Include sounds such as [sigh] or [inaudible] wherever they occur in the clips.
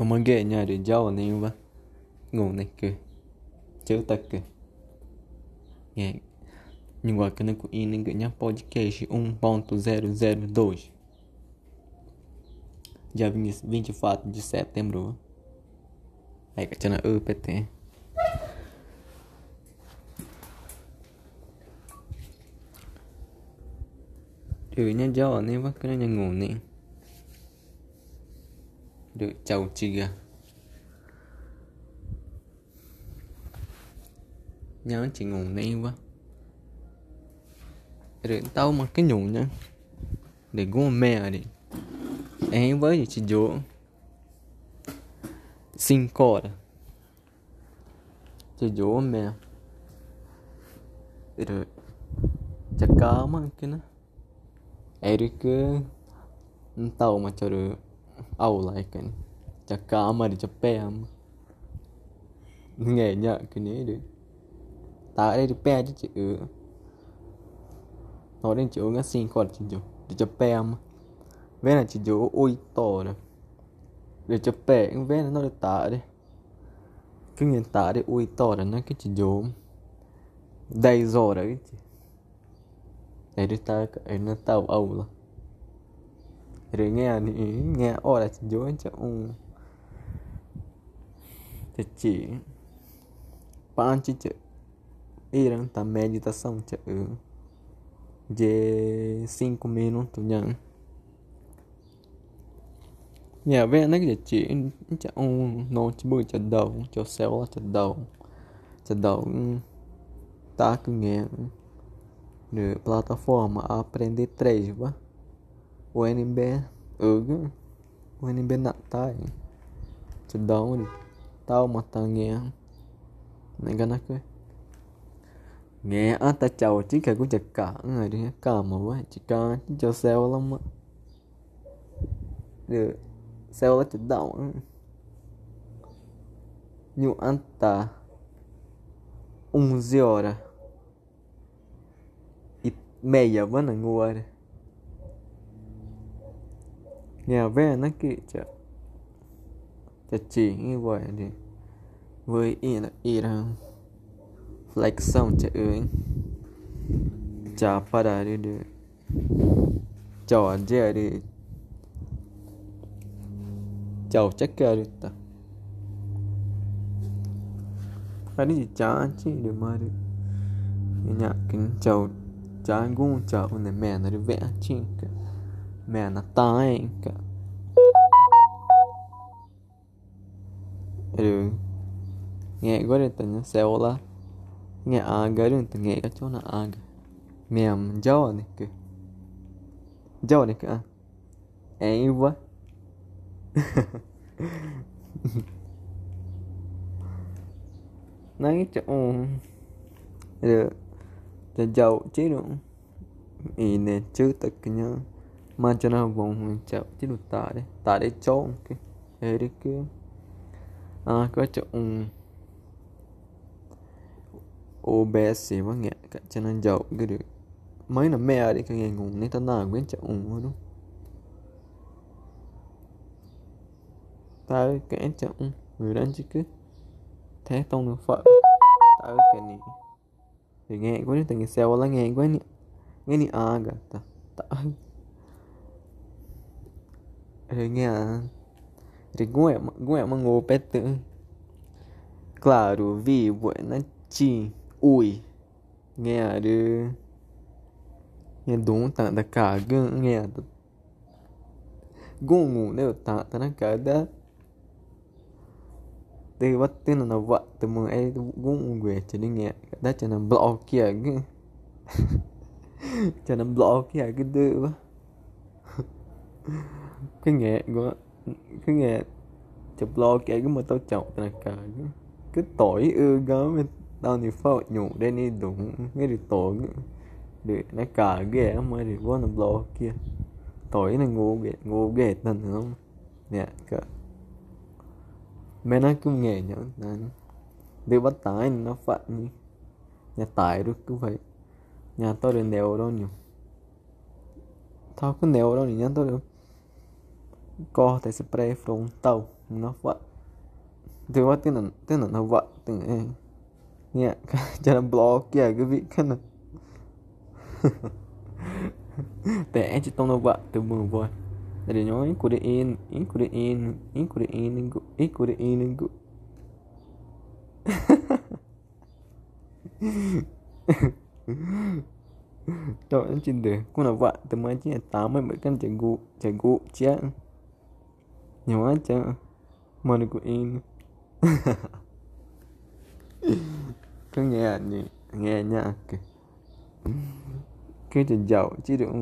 Omongeenyo rinjau niba nguneke cheutake é, Ninguacana Ininganha Podcast 1.002 Dia 24 de setembro Aí Catiana UPT Eu ia de aula nem bacana nenhum nem Được chầu chìa Nhớ chị ngủ nè quá. Rồi tao mà cái nhủ nhá. Để gua mẹ đi. Em với chị dỗ Xin cỏ Chị dỗ mẹ. Rồi. Chắc cá mà cái nó. Erika Entah macam ada Awal kan aula kan cakap amal di Jepang Ngenya kena dia Tak ada Jepang je cik Nó de chỗ ngã xin qua chỉ chỗ để cho pe mà vé là chỉ chỗ ôi to nè để cho pe cái vé nó được tả đi cái nhìn tả đi ôi to là nó é de chỗ đây rồi đấy Rồi nghe nghe ô là dối cho un Thì chỉ Bạn chỉ chữ Irang ta meditação De 5 minutos nhận Nhà vẽ nó cái chỉ cho un nó chỉ bự cho đầu cho xéo là cho đầu cho đầu ta cứ nghe de plataforma Aprender 3, vá. O NB. O NB Natai. Se dá onde? Tal matanguinha. Nenganaku. Nghe anh ta chào chính cả cũng chặt cả người đi cả mà quá chỉ cả cho sao lắm mà được sao là chỉ đạo nhưng anh ta 11 horas e meia, mano, agora. Nhà về nó kỹ chợ chợ chỉ như vậy đi với ý là ý là flexão chợ ơi chả đại đi được. Chào dễ đi. Chào chắc cả đi ta. Phải đi chả chứ được mà đi nhà kính chào mẹ nó đi vẽ mena di vechinka mena taenka Ừ. nghe có đến tình ô la nghe aga điện tình nghe cái chỗ nào aga mềm gió này kì gió này kì em quá. [laughs] Nói chỗ rồi jauh cino ini cerita kenya macam mana bông chào chứ được tạ đấy tạ đấy chó cái ê đấy kia. À có chỗ ừ. OBS quá nghe. Cả cho nên giàu cái được. Mấy là mẹ đấy cái nghe ngùng nên ta nào biết chỗ ủng đúng ta cái chỗ người đánh chứ cứ thế tông được phật ta cái này. Thì nghe quá tình nghe sao là nghe quá nghe nghe ni aga à, ta ta rồi nghe rồi gue gue mà ngô pet tự. Claro vi buena chi ui. Nghe à rồi, nghe đúng tặng đã cả gương nghe à gung, ngủ nếu tặng tặng đã cả đó tin là na na buat temu eh gung gue nghe nge cho cina blok kia ke cina blok kia cái tu [laughs] cái nghề của, cái nghề chụp lo kể cái mà tao chọc là cả cái tội ư gớm tao thì phao nhủ đây đi đúng cái điều tội để nó cả ghê mà thì vô nằm lo kia. Tội này ngu ghê ngu ghê tình không nè cả Mena cũng nghề nhở nên Đi bắt tải nó phát như Nhà tải được cứ vậy. Nhà tôi được đều đâu nhỉ? Tao cứ đều đâu nhỉ? Nhà tôi được corta esse pré-frontal nó vợ thì có tên là tên là nó vợ tên là nha cho nó block kìa cái vị cái này để chỉ tông nó vợ từ mưa vội để nhớ của đi in in của đi in in của đi in in của đi in [laughs] Tau kan cinta Aku nak buat teman cik Taman buatkan cikgu Cikgu Cik Nyawa aja. cân chạy gụ Cứ nghe nhỉ? Nghe nha kìa. Cái chuyện giàu chứ được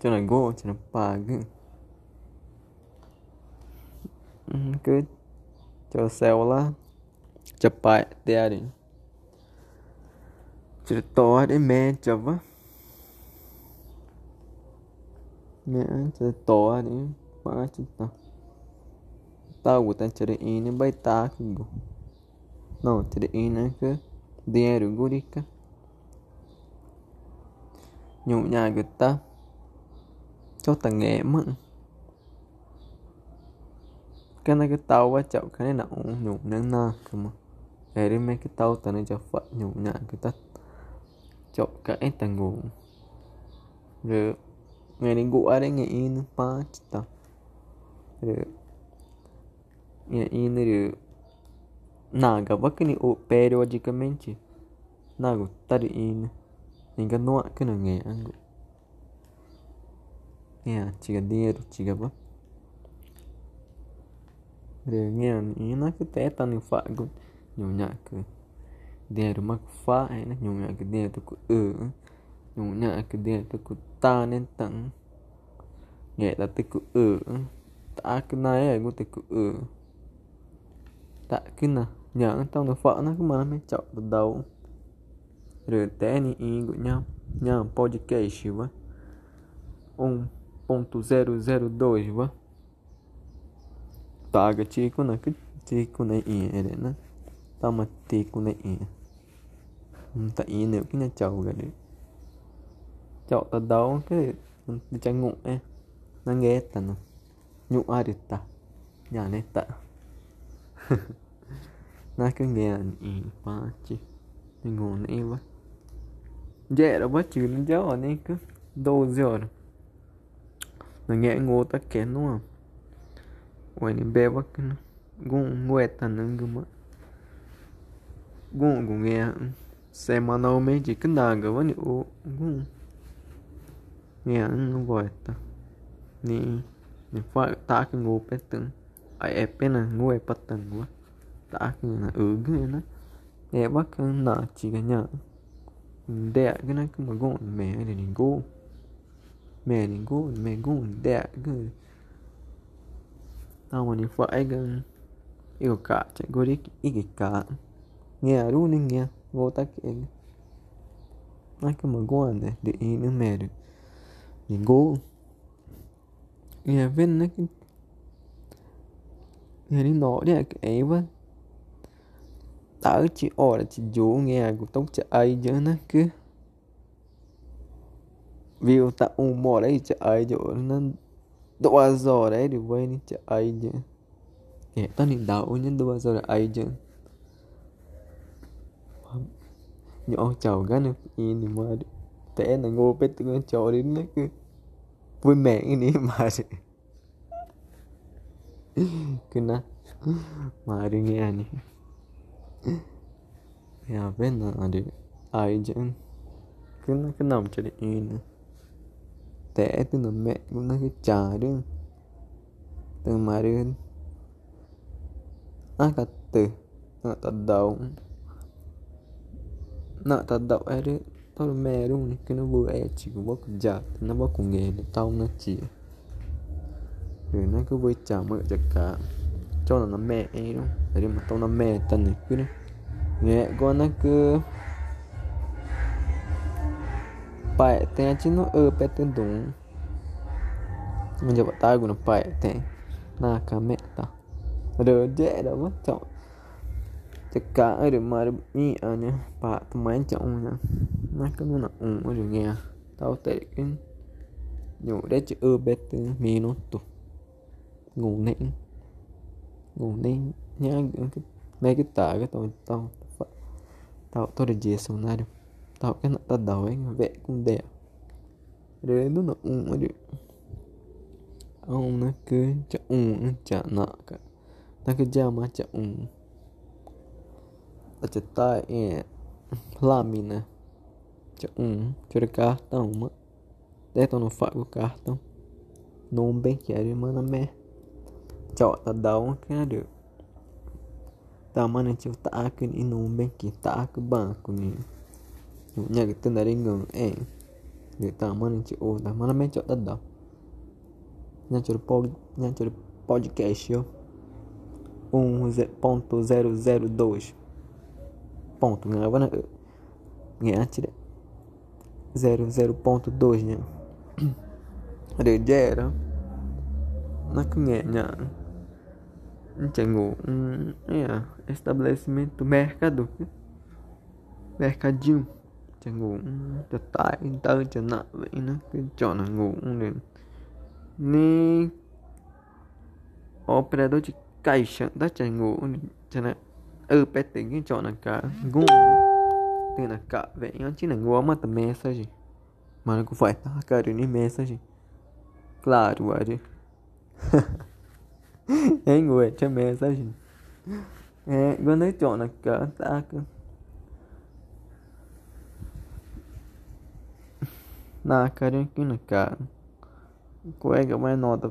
Cho này go, cho nó bà cứ Cứ Cho xeo lá. Cepat dia ni cerita dia macam apa Mẹ cerita ni Cerita Tahu tak cerita ini baik tak aku No cerita ini ke đi ka Nhụ nhà người ta Cho ta nghe mất cái này cái tàu quá chậu cái này là nhụ nâng na cơ mà. Để đi mấy cái tàu ta nên cho phận nhụ nhạn cái tất chậu cái ta ngủ. Rồi ngày đi ngủ ở đây ngày in pa ta ಏನರು ನಾಗ ಬಕ್ಕನಿ ಓ ಪೇರೋ ಅಜಿಕ ಮೆಂಚಿ ನಾಗು ತರಿ ಏನು ಈಗ ನೋಕನಂಗೆ ಹಂಗು ಏ ಚಿಗ ದೇರು ಚಿಗಪ್ಪ ಏನಕ್ಕೆ ತೇತಾನು ಫಾಗು nhunhaku deru. Maku fa ena nhunhaku deru ku e nhunhaku deru ku ta nen tang nghe ta tức ku e cũng tôi cứ ừ. Ta cái nào nhớ tao nó phở nó, cứ mà nó mới chọn từ đầu. Rồi té ni ý của nhau. Nhau podcast vá um ponto zero zero dois vá taga chico na que chico na ia ele na tama tico na ia ta ia nếu cái nhà chậu cái đấy chậu ta đâu cái đi chạy ngủ ấy nó ghét ta nó 용아르다 야, 안 했다. 나 그냥 이봤지. 이건 이봐. Já era batido de Aônica, 12 horas. Ninguém é outra que não. O NB que não. Gun gueta nanguma. Gun gun é semanalmente que naga o gun. É um gueta. Nem. Ni fa ta cái ngô pe từng ai e pe na ngô e patang ta cái na ở ừ, cái na e bắt cái na chỉ cái nhà đẻ cái này cứ mà gun mẹ thì ni gu mẹ ni gu mẹ gun đẻ cái tao mà đi phải cái yêu cả chạy go đi ý cái cả. Nghe à, luôn nên nghe ngô ta cái ai cái mà go này để ý nữa mẹ được go nhà bên nó nghe đi nọ đi cái ấy vâng à, tớ chỉ ở là chỉ dụ nghe của tống chợ ấy chứ nó cứ view ta u mò đấy chợ ấy dụ nó đua giờ đấy được quay đi chợ ấy chứ. Nghe tớ nhìn đầu nhân đua giờ là ấy chứ. Nhỏ chào cái này yên thì mà, té là ngô bết tụi chào đến nó cứ. ini [laughs] mari kena. Maringi ani. Ya benar ada ajan kena kena jadi ini. Teh itu nama guna ke cara kemarin kan. ah teh. nak tadau nak tadau ada eh, tao là mẹ luôn này cái nó vừa e chỉ có bóc giặt nó bóc cùng nghề để tao nó chỉ rồi nó cứ với chả mẹ chả cả cho là nó mẹ ấy luôn, để mà tao nó mẹ tần này cứ này nghe con nó cứ pai chứ nó ở up tên đúng mình giờ tay của nó bài tem na cả mẹ tao rồi dễ đâu mất ada chắc cả ở pa mà chọn nha nó cái nó un ở đường Marcano una 1 juga tautekin nyude ci ubet minuto ngunen ngunen nya megi taga tau tau tau to de jesu nadu tau kan ta dawen ve kun de rendo na un adu ông nó cứ chả un chả nọ cả. Nó cứ ra mà chả un ở chả tai lamina 1. Tira carta 1. Detona fago carta. Non ben chiari mana me. Chota da un chiari. Ta mana tio taak ni non bem que taak banco ni. Nya gitu naringan eh. Di ta mana chiu o ta mana me chota da. Não chiu pod nya chiu podcast yo. 1.002 ponto gravando ganhar tira 0.2 nha Rejera Nakunha Chegou um é, estabelecimento mercado. Mercadinho. Chegou um tá então tinha na na que chona um né? nem operador de caixa. Da chegou um já na eu petei que chona cá gum tena ka ve anti na ngua mata message mano ku foi tá ka ni message claro ari engwe che mensagem é quando eu na ka ta ka na karin ki na cara ku e ga mai nota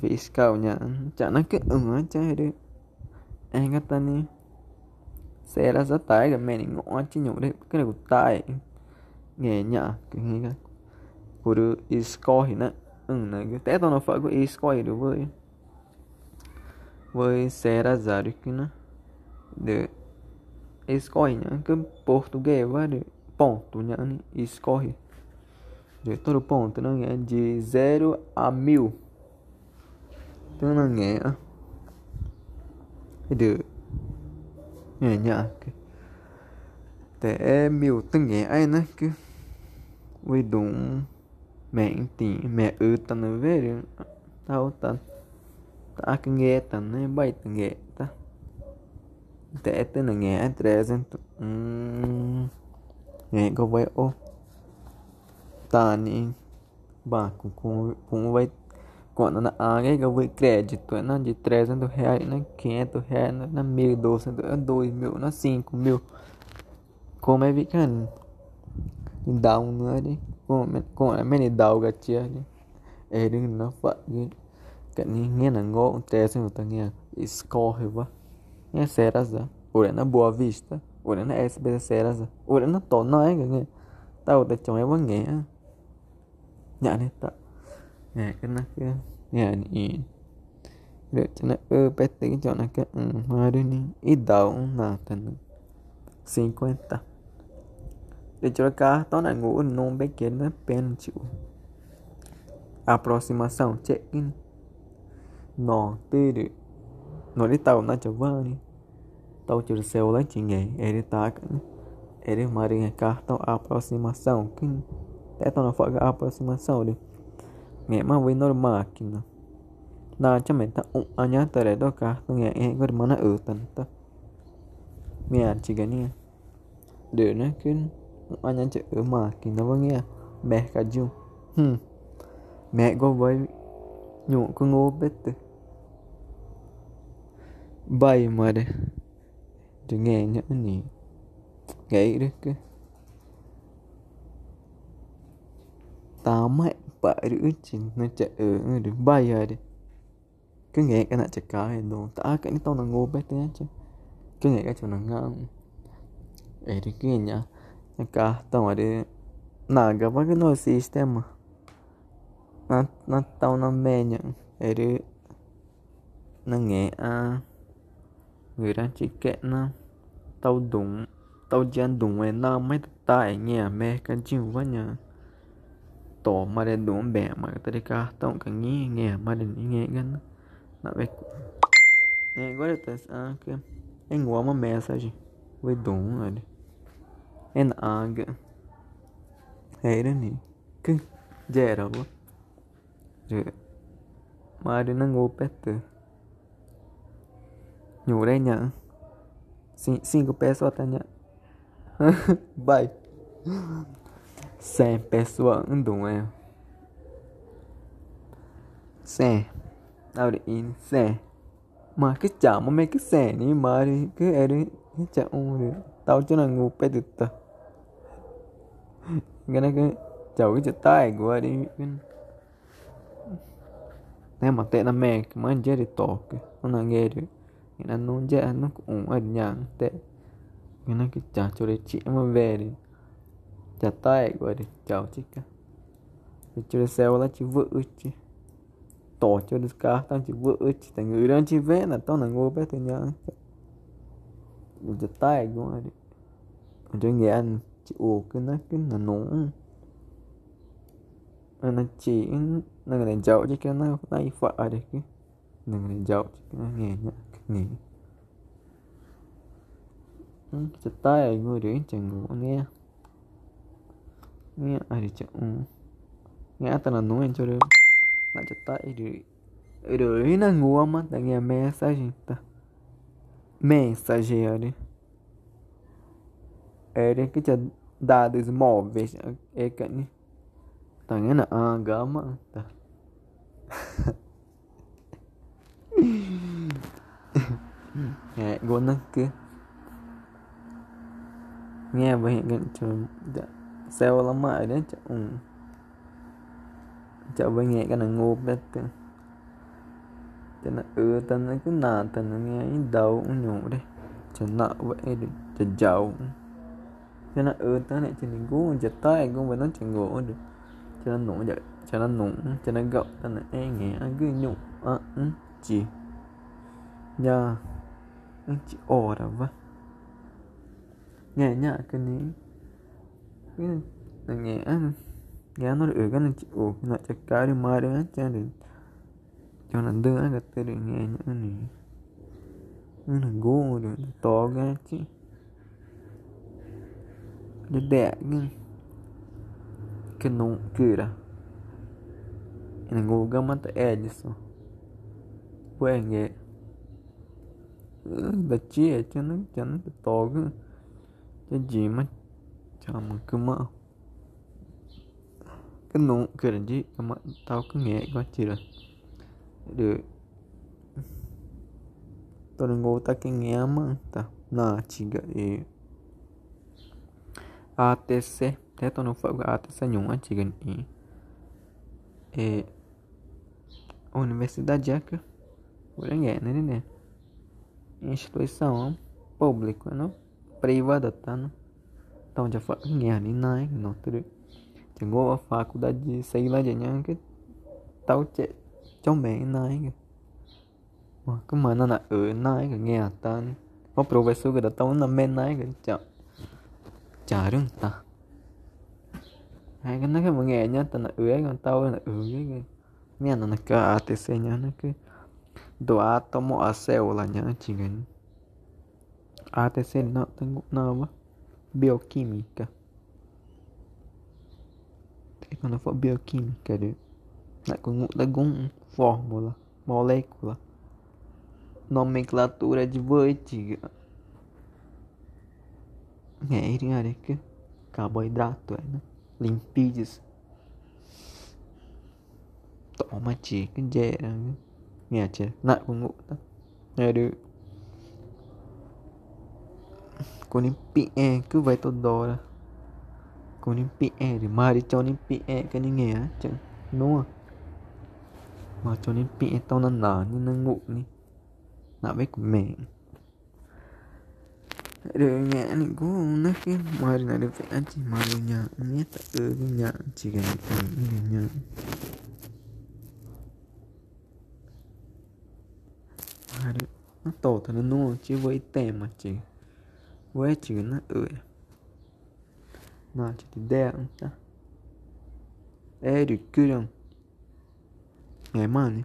fiscal nya cha na ke un cha re engata ni xe đã rất tải cái mẹ này ngõ chứ nhủ đấy cái này của tai nghe nhở cái nghe cái của được e-score thì nó ừ này cái té nó phải e-score được với với giả được cái được e-score nhá cái português được ponto nhá e-score được todo ponto nghe de zero a mil tức là nghe ña ña'ajke te'e miu tɨngue'añana kɨ me'en tiin me'ätana veri tau ta ta akañe'etana bai tɨngue'ta te'e ti nañe'e tresna ñe'e vai o tani ba ku'un vai quando agrega o crédito é na de 300 reais, na 500 reais, na 1200, na 2000, é na 5000. Como é ficando? Download, como, como é meni dauga tiaje, erin na faje, que ninguém não acontece no tanha, escorre va, é serasa, ora na Boa Vista, ora na SB serasa, ora na Tonai, que né? tá o da é é banguinha, já né? Tá nè cái nắp é nè được cho nó ơ bé tính cho nó cái ừ hoa đi ni ít đầu là thành 50 để cho cá tao này ngủ nôn bé pen chịu. Aproximação check in. Nó tê được nó đi. Tàu nó trở vào đi tàu xe nghề ele tá ele marinha cartão, aproximação quem é tao não faga aproximação đi. Memang window máquina na anh ta aña tare do ka tu nge e gor mana u tan ta mi an chi gani de na kin ở mà u máquina va nghe. Me ka ju hm mẹ go với nhụ con ngô bết từ bay mà đây để nghe nhớ nhỉ. Nghĩ được cái. Tao mẹ ഒരു bay ഒരു đi, cứ nghe cái này chả cái đồ ta cái này tao là ngô bé thế chứ. Cứ nghe cái chỗ nó ngang. Ấy thì cái nhá nhá cả tao ở đây. Nà cái bao cái nói system mà. Nà nà tao nó mẹ nhá ấy thì nó nghe à người ta chỉ kẹt nó. Tao đúng tao chán đúng với nó mấy tay nhẹ mẹ cái chuyện quá nhá tổ mà để đủ bẻ mà tới đi cá tổng cả nghe nghe mà để nghe gan na về é agora tá ah que é igual uma mensagem vai dum ali é na anga é ele nem que gera bo mà đi nâng ngô pet nhủ đây nhá cinco pesos até nhá bye sem pessoa andam sem. Aurin sem. Mà cứ chả mà mấy cái xe này mà đi cứ que đi cứ chả ôm đi tao cho nó ngủ bé được ta cái này cứ chào cái chữ tay của đi nem a tena mek man jeri tok ona ngeri ina non je anok un adnyang te. Ina ki chi ma veri nhà tệ cái nó cái chả cho đi chị mà về đi chả tay của đi chào chị cả. Thì cho đi xeo là chị vợ chứ tổ cho được cả tao chỉ vợ chứ tại người đang chỉ vẽ là tao là ngô bé thôi nhá chả tay của đi cho nghe anh, chị ồ cái nó cái là nổ. Nó chỉ nó người giàu chứ cái nó này phạ đấy cái nó người giàu chứ cái nghe nhá nghe. Chặt tay người đấy chẳng ngủ nghe. Ini ada cek. Hmm. Ini ada nandung yang curi. Nak cetak ide. Ide ini nanggu amat. Tangi message. Tá. Message ali. Era que tinha dados móveis. É que ni. Tangi na agama. Tá. Eh, gua nak ke. Ni apa yang kan cuma lắm mãi đấy chợ ừ. chợ với nghe cái này ngô biết cho nó ừ tên nó cứ nà tên nó nghe đầu nhủ đây cho nợ vậy đi cho giàu. Cho nó ừ tới này cho nên cú chặt tay cũng phải nó chuyện ngủ được. Cho nó nụ vậy cho nó nụ cho nó gậu cho nó e nghe cứ nhủ à ừ chị nhà, anh chị ồ đó vậy, nghe nhạc cái này ഞാനൊരു എങ്ങനെ ഓക്കുന്ന ചെക്കാരിമാരെ não ചോണത് കത്തിരി ഞാൻ ഗോരു തോകച്ച് ഇതാകും que não queira. Nenhum gamata Edson. Wenge. Da tia, tia não, tia não toga. Tia Dima, chào mừng cứ mơ cái nụ cái đàn gì mà tao cứ nghe quá chị rồi được tao đang ngồi ta cái nghe mà ta na chỉ cái ATC thế tao nó phải a ATC nhung anh chỉ gần ý é a Universidade Jaca Uranguera, né? Instituição pública, não? Privada, tá? Não? Então já foi ninguém nem nai não tudo chegou a faculdade de sei lá de nhang cái tao chạy trong mẹ nai mà cái mà nó là ở nai cái nghe ta có professor cái đó tao nó men nai cái chả chả ta. Hai cái nó cái mà nghe nhá ta là ưới còn tao là ở cái nghe nó là cái ATC nhá, nó cái do átomo a célula nhá, chỉ cái ATC nó tên nó mà bioquímica. Quando for bioquímica, de, de alguma fórmula, molécula, nomenclatura de antiga. É, carboidrato, é, né? Limpides. Toma, chica, gera, minha tia, na, na, na, con impie cô cứ vậy tôi đồ đó cô nín pi thì mai đi cho impie cái nín nghe chứ đúng không mà cho nín pi tao nó nở như nó ngủ đi nở với của mẹ rồi nghe anh cố nó khi mà malunya ni tak anh chỉ mà nya nhà nó tổ thật nó nhà chỉ cần tè mà chỉ với chỉ nó thật nó chỉ chứ với tèm mà chỉ 我觉得饿，那就得等。É de curão. Minha irmã, né?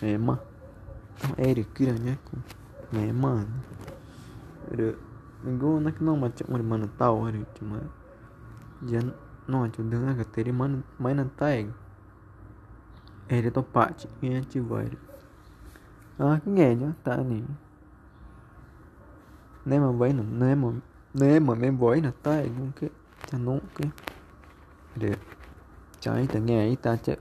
Minha é Então, é de curão, né? Minha irmã. Igual naquela uma tinha uma irmã tal, olha, tinha uma. Já não ajudou na carteira, irmã, mas não tá aí. Ele é topate, gente. Ah, é? Já tá, né? Tay cũng cái cho nó cái để trái ta nghe ta chợ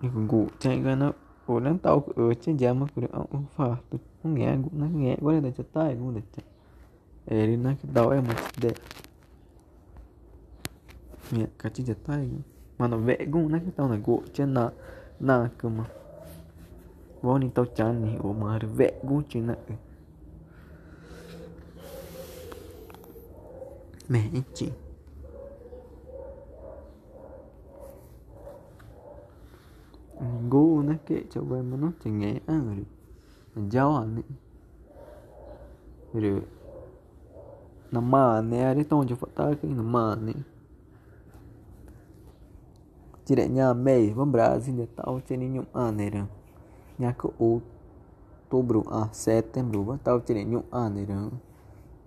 nhưng còn ngủ chạy ra nó. Ủa, nó tao ở trên giá mà cứ ông phà tôi nghe cũng nó nghe quá là cho tay cũng được chạy ê, đi nó cái đầu em một để nghe, cả chỉ cho tay mà nó vẽ cũng nó cái tao là gỗ trên là na cơ mà. Vô nên tao chán thì ủa, mà vẽ cũng trên là mente. ngu né kệ cho bên mà nó chỉ nghe ăn rồi mình giao ăn đi rồi nằm mà nè đấy tôi cho phát tới cái nằm mà nè chỉ để nhà Brasil để tao chơi nenhum ano era nhà o, outubro a setembro tao chơi nenhum ano era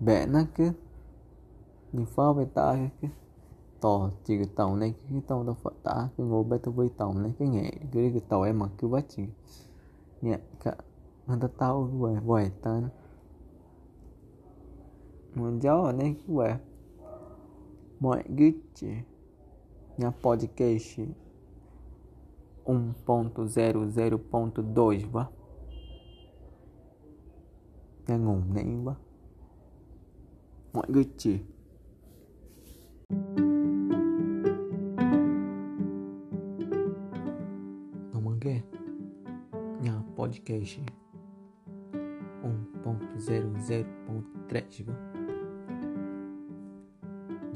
bem naquele như phao về ta tàu chỉ cái tàu này cái tàu đâu phải ta cái ngô bé tôi với tàu này cái nghệ cái cái tàu em mặc cái vắt chỉ nhẹ cả. Người ta tàu về về ta mình nhà podcast 1.00.2 vá. Ngủ nãy vá. Mọi người Namangué, minha podcast 1.00.3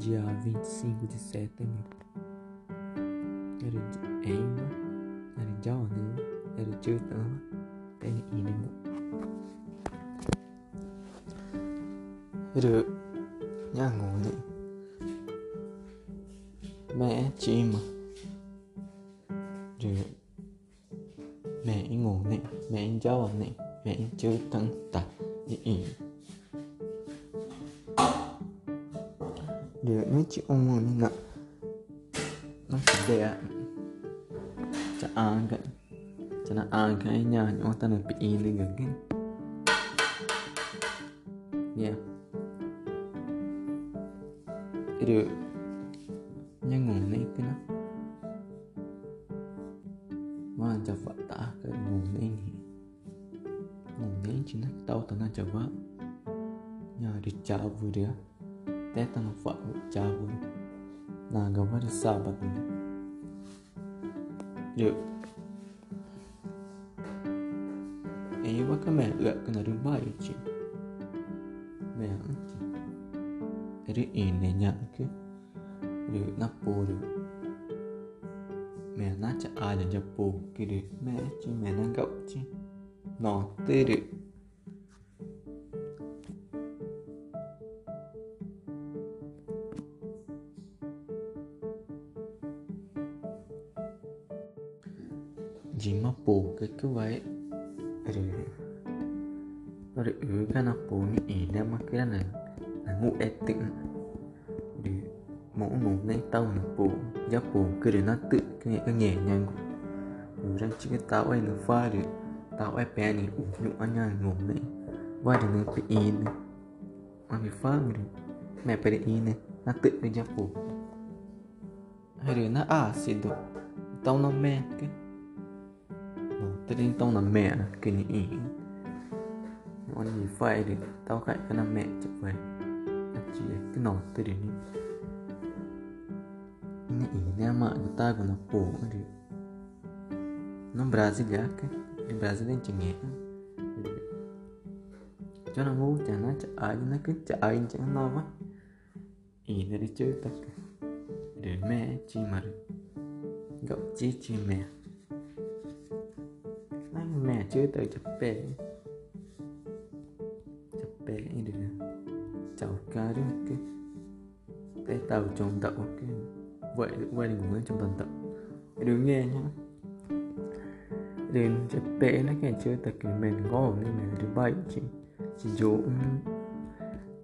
dia 25 de setembro. Erima, Erijaone, Erijutan, Erinimo. nha Yangone. Né? Mẹ chị mà. Mẹ rồi mẹ ngủ nè mẹ giàu nè mẹ chưa tăng tạ ý được mấy chị ông ngồi nè. Nó sẽ để cho ăn cái cho nó ăn cái nhà chúng ta là bị in lên gần cái. Yeah yang ngene iki nak. Wah, coba tak akan ngomong Ngene iki nak tau tenan coba nyari cabu dia teh tanah fak cabu nah gambar sahabat nih yuk Eh, iya, bakal melak kena rumah ya, cina. Melak. Jadi ini nyak ke. Okay? Yo chi me anti mẹ ai là cho bù kỳ đi mẹ chứ mẹ nó gậu chứ nó tê đi o ấy là pha đi tạo ấy bé này ủng dụng anh nhà ngủ này và đừng nên o in mà bị pha mình o bị in na nó tự đi cho phụ hay là nó ácido então não merca não tem que nem in o vai ele tao cạnh cái na mẹ chụp về chỉ cái nó tự đi nên ý nè mà người ta còn nó bổ ke? Di Brasil yang cengeng cho nó ngu chả nó ai nó chả ai chẳng lo quá ý nó đi chơi tất cả để mẹ chi mà gậu chi chi mẹ nói mẹ chơi tới chụp bè chụp bè đi chào ca đó cái cái tàu trồng đậu cái vậy đến chất tệ là kẻ chơi tập cái mình có nên mình thứ bảy chỉ chỉ dỗ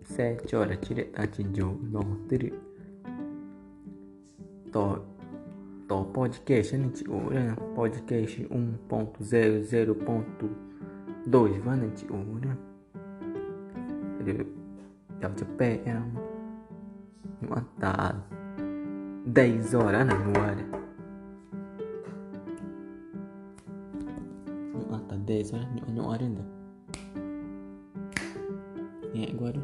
xe cho là chỉ để ta chỉ dỗ nó tư điện tổ podcast nên chỉ ủ podcast um ponto zero zero ponto dois vai nên chỉ ủ nè. Được đào chất tệ em. Nhưng mà ta 10 horas na hora. Đến rồi nhẹ quá đó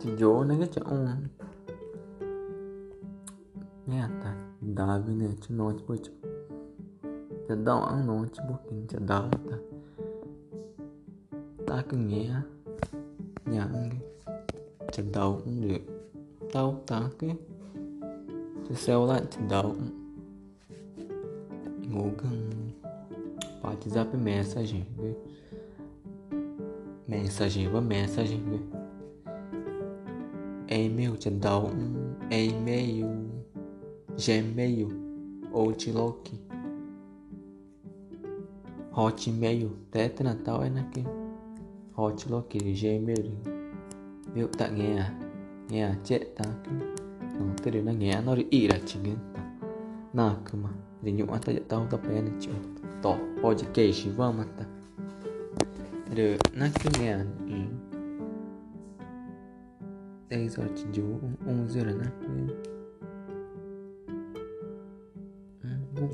chỉ dỗ nó cái chỗ nghe à ta đá bên này cho nó chứ bữa chỗ cho đau ăn nó chứ bữa kinh cho đau à ta. Ta cứ nghe nhà ăn trận đấu cũng được. Đâu ta cái cho xeo lại trận đấu ngủ gần WhatsApp Messenger, mensagem, Messenger, uma mensagem, né? E-mail, te dá um e-mail, Gmail, Outlook, Hotmail, Tetra, tal, é naquele Hotlook, Gmail, viu? Tá, ganha, ganha, tá, não teria, ganha, não iria, te ganha, na cama. nenhum tao tapayan cho to podcast vâng mặt ta mata nó cứ nghe ừ đây rồi chỉ chú ông dưa là nó không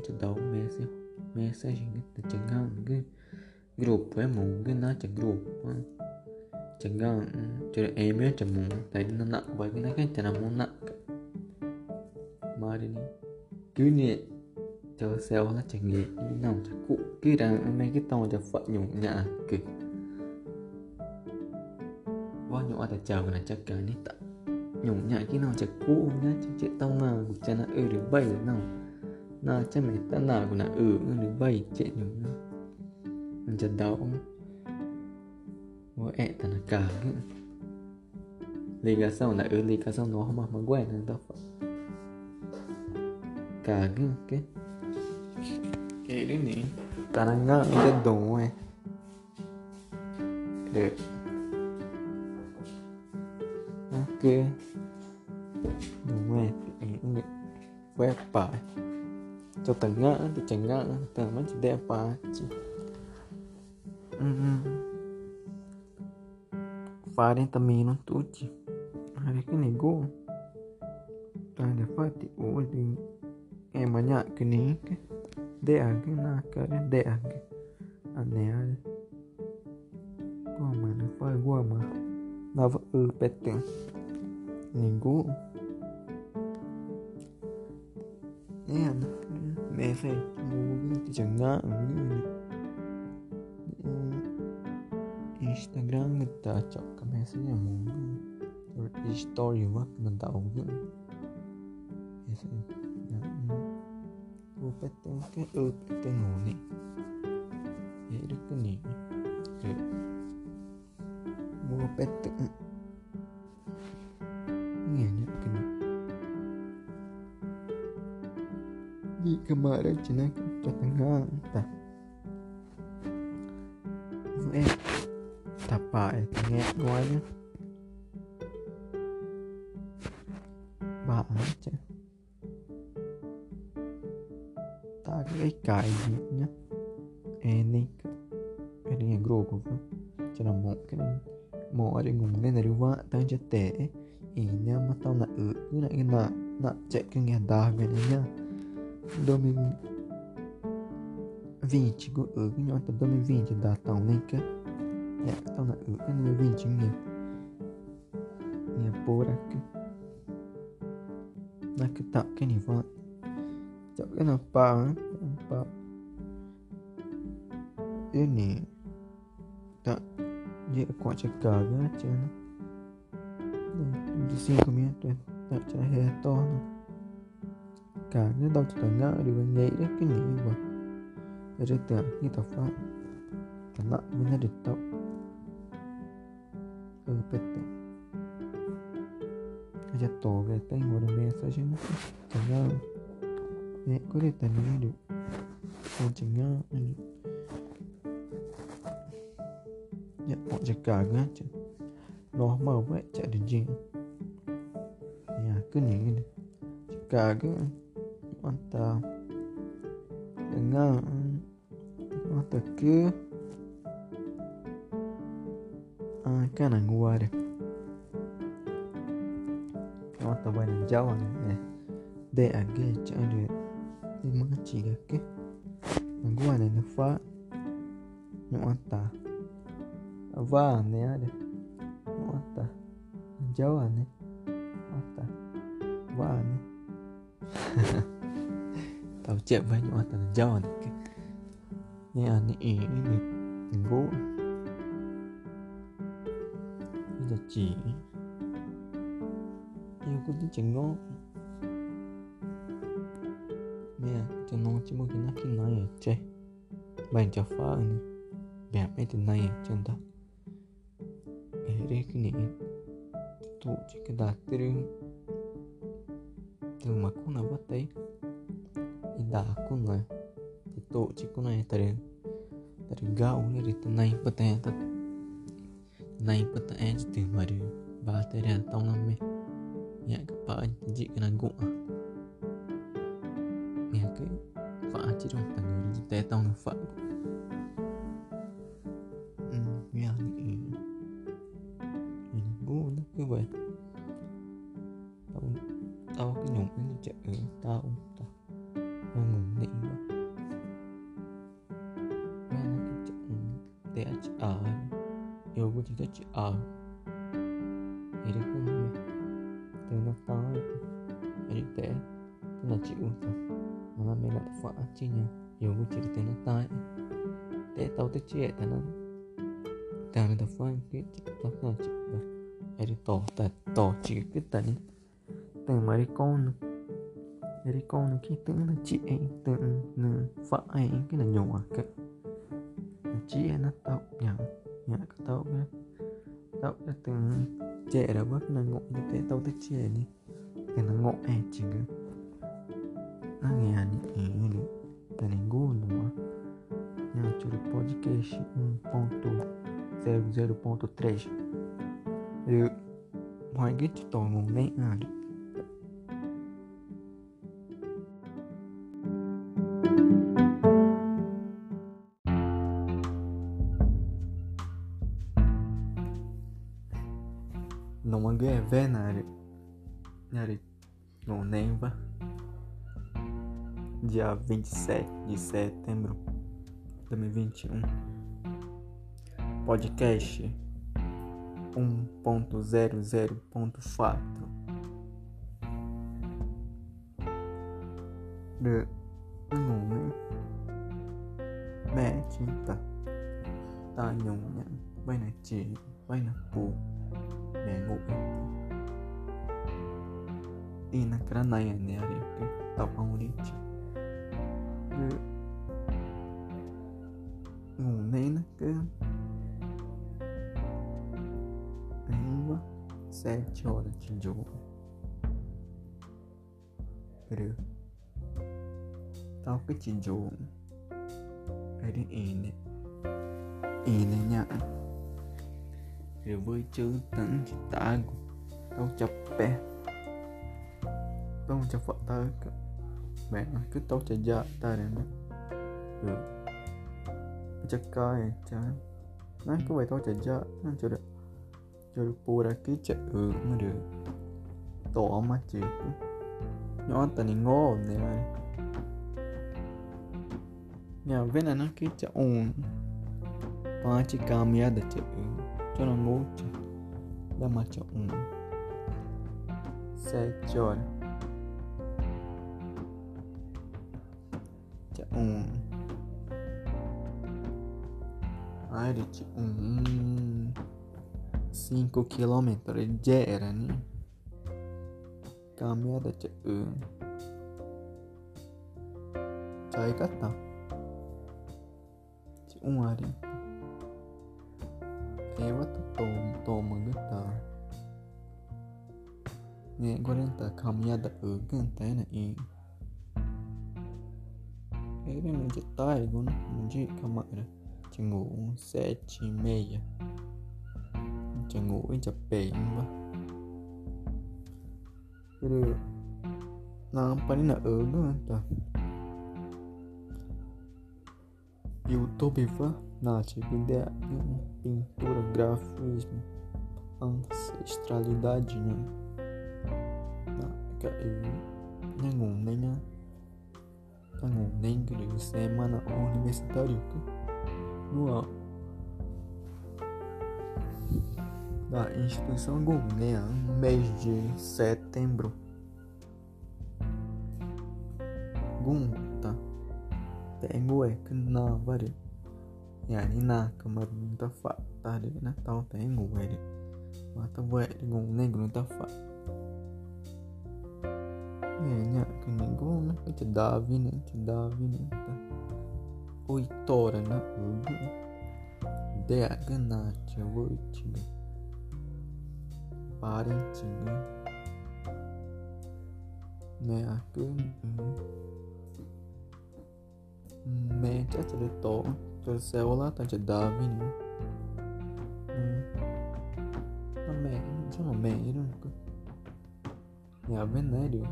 trận đấu mẹ siêu mẹ sẽ chỉ chẳng ngang cái group với mùng cái nó chẳng group chẳng ngang cho em ấy chẳng na tại nó nặng na cái na kini nhẹ cho xeo nó chẳng nhẹ nào chẳng cụ. Cứ đang mấy cái to cho vợ nhung nhã kì bao ở ada chào cái này chắc cả nít tạ nhung nhã cái nào chắc cụ nhá chắc chị tao nào của cha nó ư được bay được nào. Na cha mẹ ta nào của nó ư được bay chị nhung nhá mình chẳng đau Ủa ẹ ta là cả cái sau là ư sau nó không mà quen nên tao phải cả cái kayak ini karena nggak ngeliat dong gue deh oke. Gue ini gue apa? Cho tengah tu cengah tengah macam dia apa? Fare também não tudo olha que negócio tá de fato hoje emanya gini ke de agi nakare de agi ane ale gua mana pa gua ma nav el pete ningu Ayan, mefe, mugi, tijanga, mugi, Instagram nagtacak kami sa iyo mong story wag nagtaog yun. பெற்றவங்க பெற்றவங்க ni, ni நீ பெத்து Kemarin cina kita tengah tak. carinha né? enica carinha grogoga tira monkin mori gum lenari wa tanja te ina né, matau tá na u ina ina na cek kengia darben ina domi 20 gu u ina ta domi 20 da tão linka é tão na u ina 20 ina ina porak na kita keni wa que tá, kena pá apa ini tak dia kuat cakap ke macam di sini kami tu tak cahaya tu kerana tau terdengar dia banyak dia kini buat jadi tak kita faham kena benda dia tahu ke petik aja tu ke tengok ada message ni terdengar ni kau dia tanya dia kucingnya ini. Ya mau jaga aja. Normal buat cak dijing. Ya aku nih gini jaga aku. Mantap dengan mata ke akan ah, gua deh mata banyak jalan ya. Deh agak cak ada lima ciga fa. Mu'atta va aneh ada mu'atta jauh aneh mu'atta va aneh [laughs] tau cek banyak mu'atta jauh aneh ini ane ini ini tunggu ini jadi ini aku tuh jengok Mẹ, cho nó chỉ một cái nắp kia Bạn cho phở anh Bạn mấy tình này cho anh ta Bạn sẽ rất nhẹ Tụ cho cái đá tư rưu Từ mà cũng là bắt đấy Đến đá cũng là Thì tụ cho cái này ta đến Ta đến gạo như vã chứ không? Phải người ya tông mari phận, tari ya tau na me ya ka tao tao cái nhung cái chợ tao tao ngủ nịnh quá. Ra nó cái để ở. Yêu của chị có chị ở. Từ nó tới Tế tao tới chị tại nó Tao nó tập phở cái chị tao là chị Ở đi tổ tại tổ chị cái tận Từ mà đi con nữa jadi kau nak kita nak cik eh tu na fa eh cái là nhỏ cái chị nó tao yang yang cái tao cái tao cái từng chie đã bước na ngộ như thế, tao tới trẻ đi. Cái nó ngộ eh chỉ cái nó nghe ni ini tá Telengu, no antigo né, podcast 1.00.3. Eu, Moinguito Tomo, bem ando. dia 27 de setembro de 2021. Podcast 1.00.4 de nome Metinta Ta nhung Vai na ti Vai na pu Mẹ e na cranaia nele pão aurite để nên quá xe cho là chỉnh được. Tao cái chỉnh chú cái đến ý này ý này nhá rồi với chữ tấn chỉ ta tao chập bè. Tao chập phật ta mẹ cứ tao cho vợ ta này nó được chắc coi, cho nó. Cứ vậy tao cho vợ nó cho được cho được bù ra cái chợ ừ mới được. Tổ mà chị nhỏ tần ngô này nhà bên này nó cái chợ ồn ba chỉ camia được chợ cho nó ngủ chứ đã mà chạy ồn xe chọn um Arit um kilometer de era ni Caminhada de um Cai kata Ce um ari Ewa tu tom tom gata Ne tá caminhada uganta era e Regra é taigo, né? de câmara. Tingo um sete e meia. Tingo um japemba. Ele na amparina aganta. YouTube vá na ideia é pintura, grafismo, ancestralidade, né? Não, é nenhum, nenhum. Japão, na igreja, semana universitária. No da instituição governo né? mês de setembro. Gunta Tenguek Navari Yarinaka Marunta Fatari Natal Tengueri Mata Veri Gun Negrunta Fatari Bine, când e gonă, uite, da, vine, uite, da, vine, da. Uitoră, na, de gândace, uite, parentingă, neacând, mm-hmm. metea que to, torseola ta de da, vine, não nu, não nu, não ngamen aja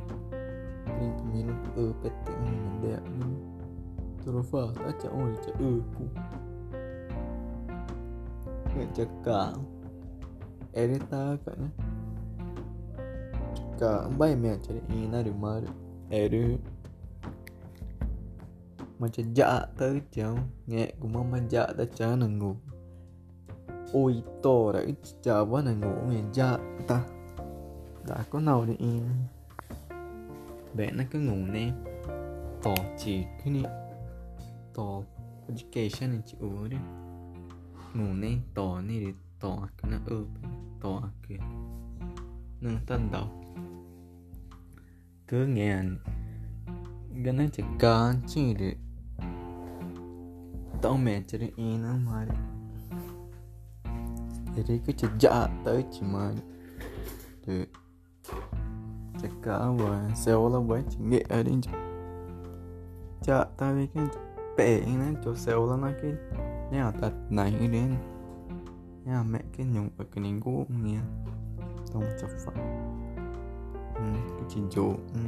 tem pemilu PT Mandea Trofa taca oi ca eku kau. Ere takaknya Cekal Bai mea cari ini nari mar. Eru. Macam jak tak jauh Ngek mama majak tak cah nenggu Oi to rak Jawa nenggu Ngek jak tak. Đã có nào để em Bé nó cứ ngủ nè. Tỏ chỉ cái này. Tỏ Education này chịu đấy Ngủ nè, tỏ nè để tỏ cái nó ướp tỏ kìa. Nâng tân đầu cứ nghe gần nó chỉ có chỉ để tao mẹ chỉ để yên nó mà để đấy cứ chỉ dạ tới chỉ mà được chỉ có và xeo là với chỉ nghệ ở đây dạ ta cái bể nó cho xeo là nó cái nhà tật này đến nhà mẹ cái nhung ở cái nền gỗ nghe. Tông chập phật ừ, cái chỉ chỗ ừ.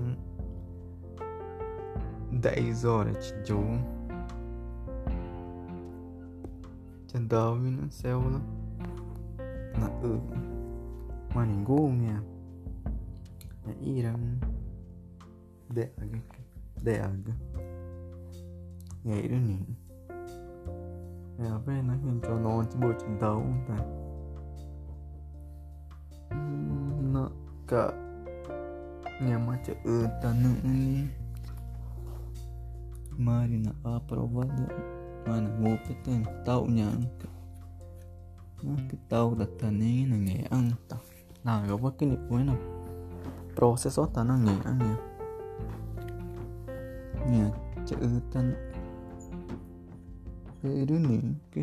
đại rồi là chỉ chỗ chân đầu với nó lắm. Là ừ mà nền gỗ nghe. na Irán, de algo, de algo. E aí, Iraninho? É a pena que entrou no notebook da onda. Na ka minha mate uta nuni. Marina aprovada. Mana ngopeten tau nyangka. Nak tau nge ngeanta. Nah, gak pakai nih, enak. proses tanang ya ane ya ceetan itu nih oke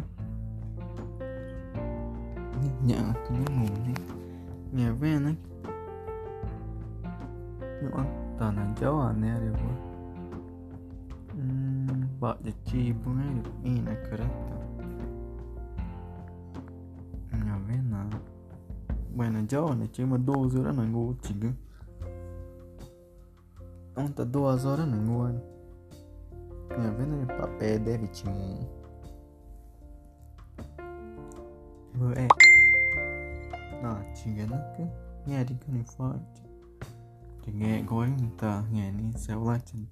ya akhirnya mau nih ya benar ya tanah jawa nih ada gua hmm bak jadi bunga ini kereta ya benar bueno, già ho ne chiamo dosi, ora non go, chiga ontem tá duas horas nenhuma. Minha venda de papel deve te um. Ué. Na tiga que Minha dica não é forte. Tiga então é não tá. Minha nem celular te,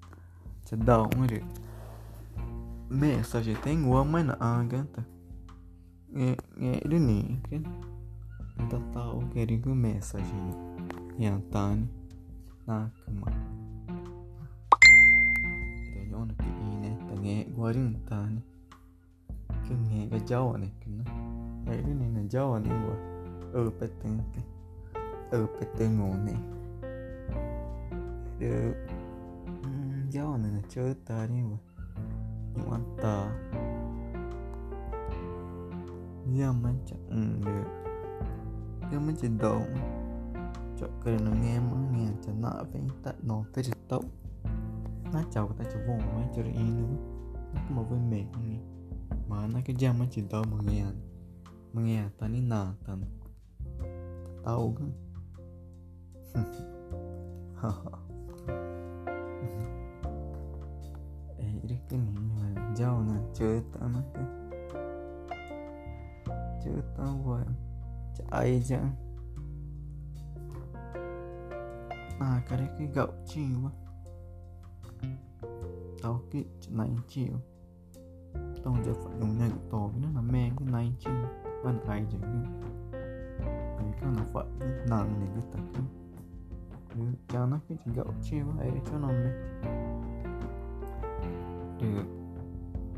te dá um ali. Mensagem tem uma, mas não ah, aganta. É, é, ele nem. Então tá, tá o querido mensagem. E Antônio. Na cama. Ah, tên Ừ, bê tên ngủ này Được. Do này là chơi ta đi rồi Nhưng anh ta. Do mấy chẳng ừ, được. Do mấy chỉ đồ Cho cái nó nghe mà nghe cho nợ với tạ nó tới chỉ tấu Nó chào ta cho vô mấy cho ý nữa. movimento né? Mana ke diamante cinta manhã Manhã tá ni nata Tauga Eh ini kan ke ni jauh na cerita nak Cerita buat Cai jang Ah, cara que gautinho. tao cái này chịu tao giờ phải dùng nhanh tổ nó là men cái này chứ ừ, ban ngày chẳng cái này cái là phải nặng này cái tật cái cho nó cái gạo chịu ấy cho nó mẹ. Được.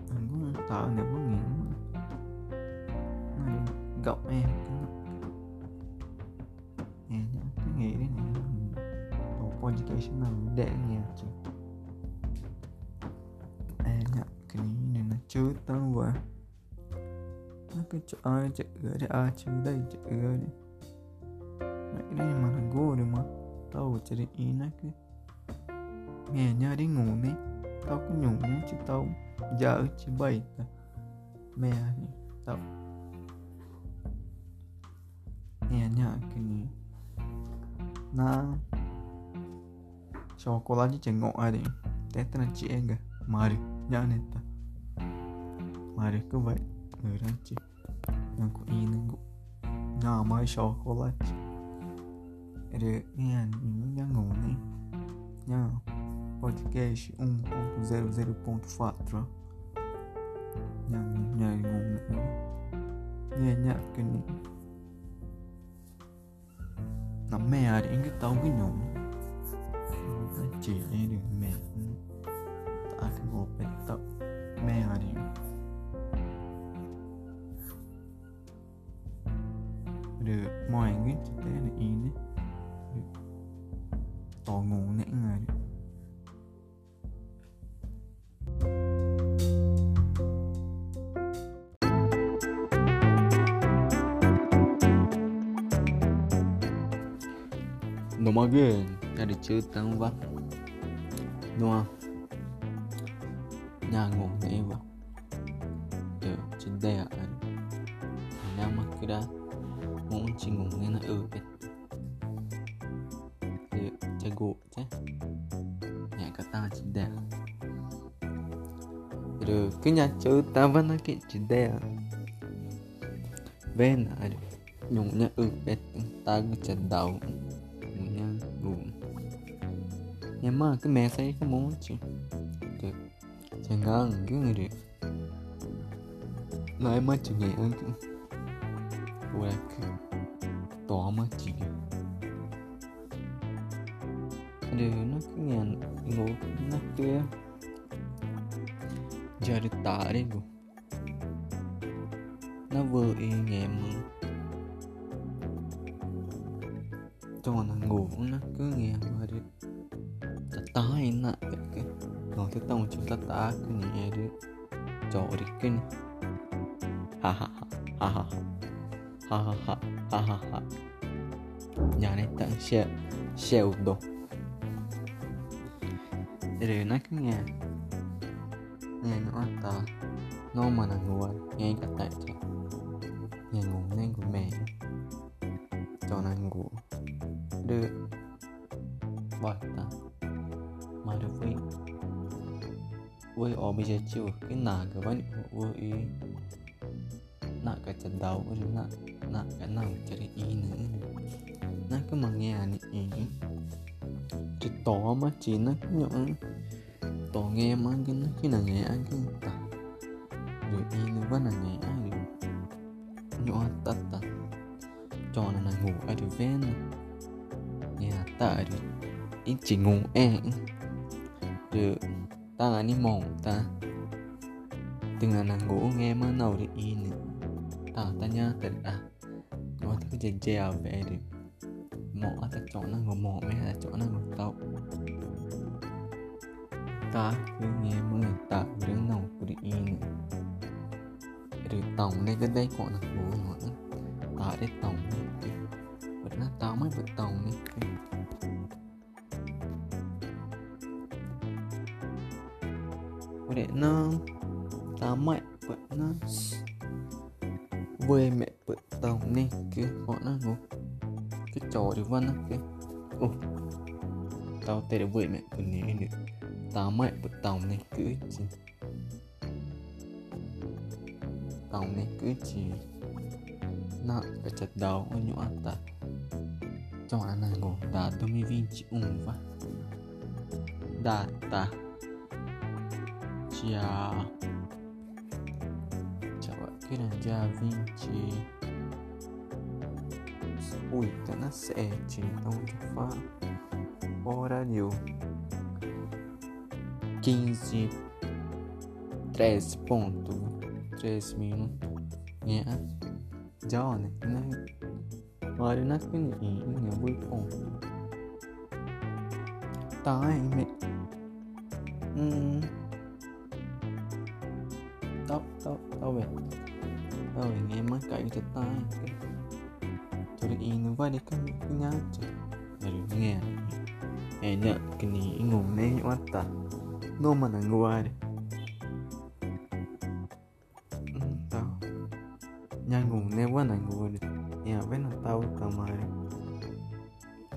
Anh cũng tạo nếu có nghĩ này, gạo em cái này nhá cái đấy này. Tổ qualification này để nhà chứ. kecaan ah, cek gak ada aci dai cek gak ada. Nah ini mana gue mah? Tahu cari ina ke? Menya ada ngone tahu ku nyonya cek tahu. Jauh cek baik ta menya ah, tahu. Menya kini nah. Chocolate cengok ada Tetena ciega eh, Mari Jangan itu Mari ke baik? Ngeranci e não há mais chocolate Rian Yangon, né? Podcast 1.00.4 Yangon, né? Na meia, ainda tá o guinhão. Moi bien, nhà đi chơi tăng vắt Đúng không? Nhà ngủ nhà em vào Ở trên đây ạ. Thằng đang mặc cái đá. Ngủ chỉ ngủ nghe là ừ kìa Thì chạy gỗ chứ. Nhà cả ta trên đây ạ Rồi cái nhà chơi tăng vắt nó kìa trên đây ạ. Ven ạ. Nhung nhà ừ bét ta cứ chân đầu 엄마 그 매사이가 뭐지? 그 생각 그게 나의 맛이 아니야. いる中には、ね、あったノーマなのは言い方やと。ねもうねごめん。となんご。る。わった。まるふい。với ở bây giờ chưa cái nà cái bánh với ý nà cái trận đấu với nà nà cái nào chơi ý nữa nà cái mà nghe này ý tỏ mà chỉ nó cứ nhọn tỏ nghe mà, cái nó cái này nghe anh cái ta rồi y nó vẫn là nghe anh rồi nhỏ tắt tắt. Cho nó là ngủ ở được ven nhà ta được. Ít chỉ ngủ e. Được ta là đi mỏng ta. Từng là nàng ngủ nghe mà nào được y nữa. Ta ta nhá ta à. Có thứ gì chèo về được. Mỏ ta chọn nó ngủ mỏ mấy là chọn nó ngủ tàu ta cứ nghe mưa ataque meta grana ukraine rồi tổng này gần đây còn nó bố nữa. Ta để tổng này vật nó tao mới vật tổng này để nó, ta mẹ vật nó về mẹ vật tổng này kia bọn nó ngủ. Cái trò thì văn á kia ồ, tao tệ về mẹ vật này nữa tao mày bật tàu này cứ chỉ. Tàu này tamai bu taune kuchi taune kuchi na kacha dao ogni atta Giovanango da 2021 va data ciao ciao che era già 20 8 na 7 então já fa hora de 15, 3 ponto, 3 mil, né John, Olha na fininha, muito bom. Time. Hum. Tao, tao, tao về. Tao về nghe mắt cậy thật tai. Tôi đi nó vai de cân nhá. Rồi nghe. Em nhận cái này. No mà là ngồi tao. Nhà ngủ nè quá là ngồi nhà với là tao tao mà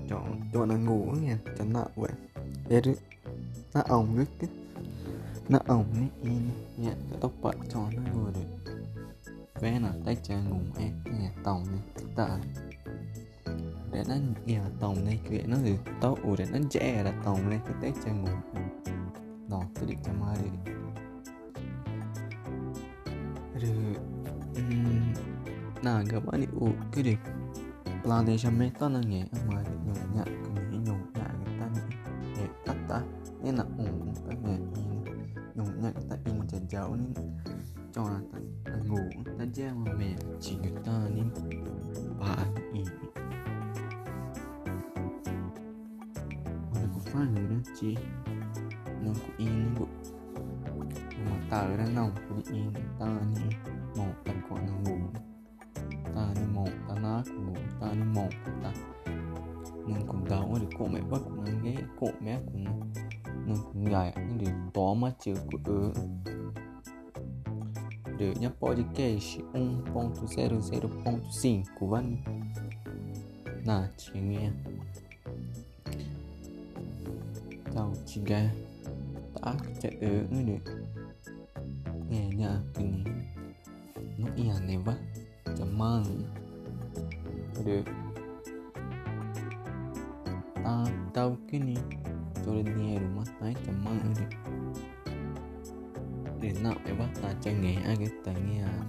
chọn chọn là ngủ nha chẳng nợ vậy để được nó ổng rất cái. Nó ổng ní in nha cái tóc bạc chọn nó ngủ được vé là tay chân ngủ em nhà tòng này tạ để nó nhà tòng này kia nó thì tao ủ để nó trẻ là tòng này cái tay chân ngủ No, Patrick Camara. Aduh, hmm, nah agak balik oh gede plantation tanang ya sama nyonya kami nyonya kita ya kata ini nak umum kami nyonya kita ingin jauh nih coba tanggu saja mami cinta nih pak ini ada kufan ya cih ni cho là ta, mà ta in tờ ra nông cũng in ta ni một tầm còn nó ngủ. Ta ni một ta ná cũng ngủ ta ni một ta. Nâng cũng đau thì cổ mẹ bắt cũng nâng ghé cổ mẹ cũng nâng cũng dài nhưng để tỏ mà chữ của ớ. De nha podcast 1.00.5 văn. Na chỉ nghe. Tao chỉ ga arek ngene ngene ini no iya neba cemang aduh tahu kini turun ni rumah naik cemang ini. Enak ya, eba tak cengeng agak tangian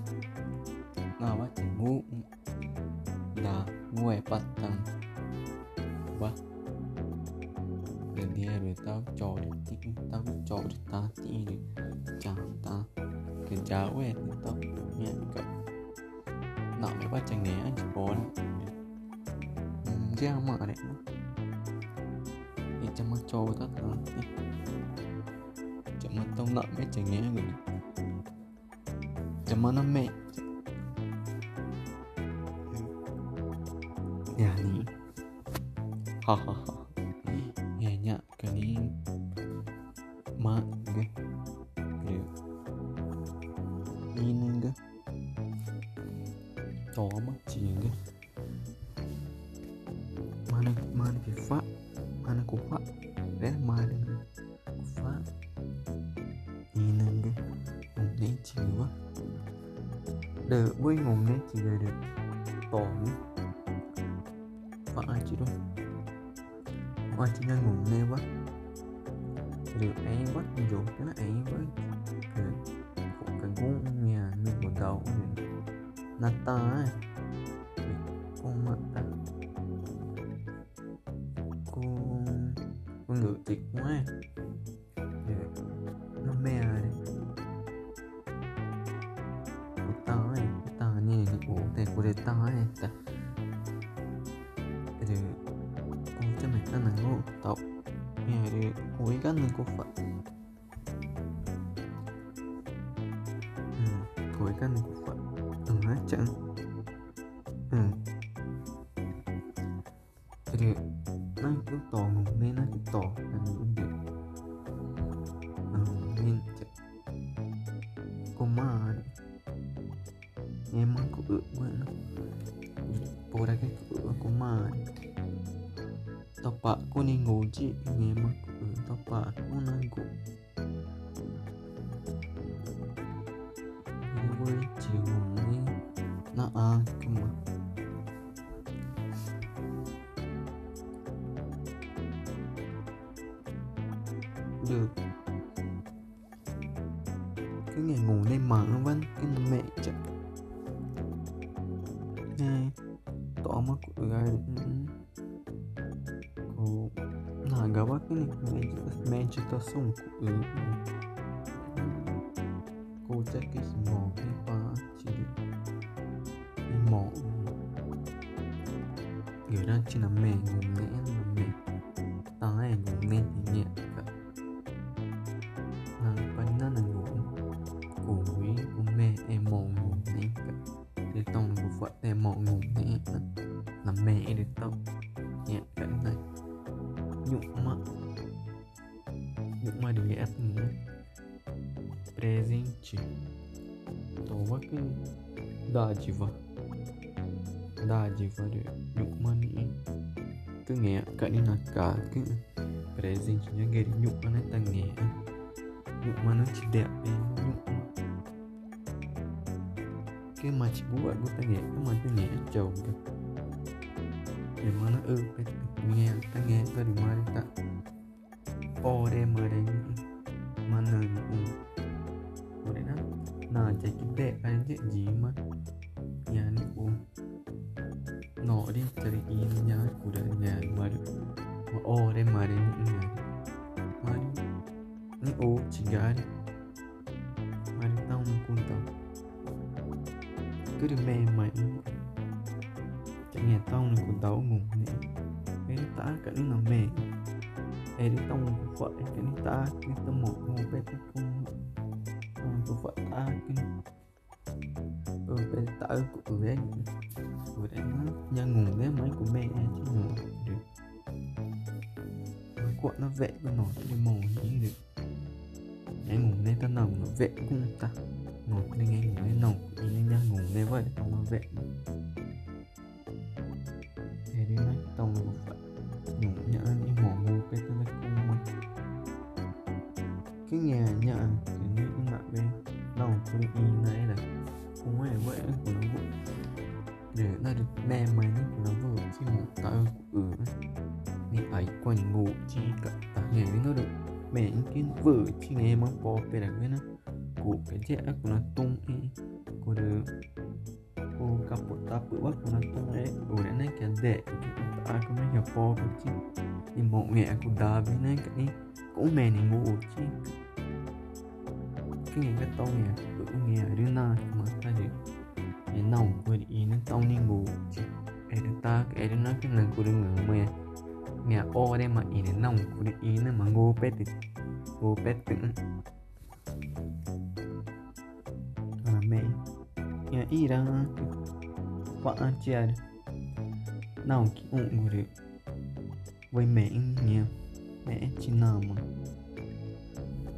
mana cái phát mana kufa phát đấy mana của phát nhìn lên cái ngùng đấy chỉ quá. Đỡ với ngùng đấy chỉ là được. Tổn. Và ai chỉ đâu. Ai chỉ là ngùng nè quá. Được ấy quá dù cái nó ấy với được. Cũng cái cũng nhà như một đầu. Nát ta ấy. Mắt của gái cô là gà bác cái này mẹ chỉ tao sống cô chắc cái mỏ mỏ người đang chỉ là mẹ ngủ nè nhà ngủ đấy máy của mẹ chứ ngủ được. Nó cuộn nó vẽ con nó cái mồ nghĩ được anh ngủ nên ta nồng nó vẽ cũng ta. Ngủ nên nghe ngủ nên nồng nên nhà ngủ nên vậy tao nó vẽ yeah, diário. Não, nào cái ụng với mẹ nghe mẹ chỉ nào mà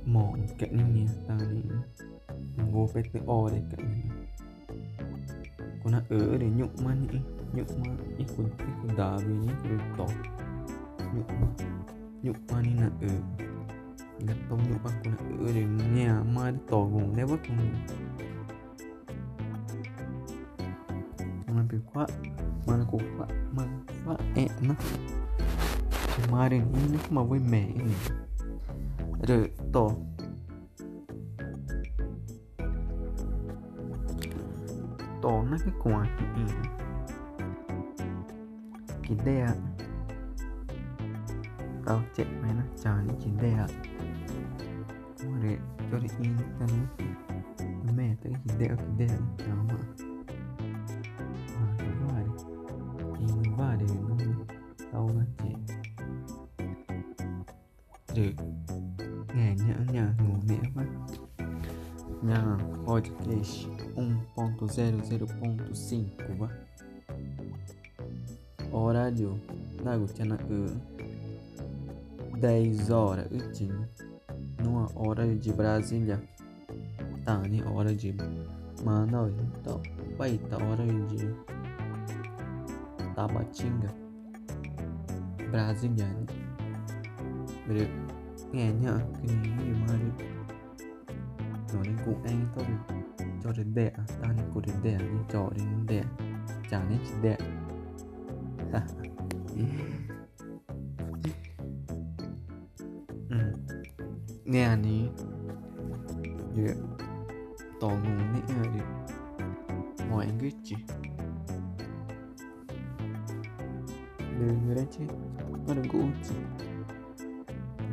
mòn cạnh nha Tao đi ngô phải tới o để cạnh cô nó ở để nhụng mà nhỉ nhụng mà Ý con ít con đá về nhỉ rồi to nhụng mà nhụng mà đi là ở gắt tông nhụng mà cô nó ở để nhà mà to gồm nếu bất con Manapecó, Manacocó, Manacó, é, né? Marenin, como vou me, né? Rồi tổ Tổ nó cái quả Kín đe ạ Tao chạy mày nó chờ những kín đe ạ Để cho đi in tao nó Mẹ tới kín đe kín đe Đó mà 1.0.0.5 vá horário na Gutiana 10 horas numa hora de Brasília. Tá em hora de Manaus. Então vai tá hora de Tabatinga. Brasília né? nghe nhá cái gì mà đi nói đến cụ anh tôi cho đến đẻ tao như cô đến đẻ đi trò đến đẻ chẳng đến chỉ đẻ ừ. nghe ni anh tolong ni ada mau Inggris sih denger aja ada gue uji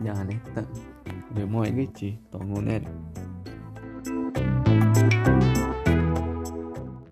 jangan ya tak dia mau Inggris sih tolong ni Thank you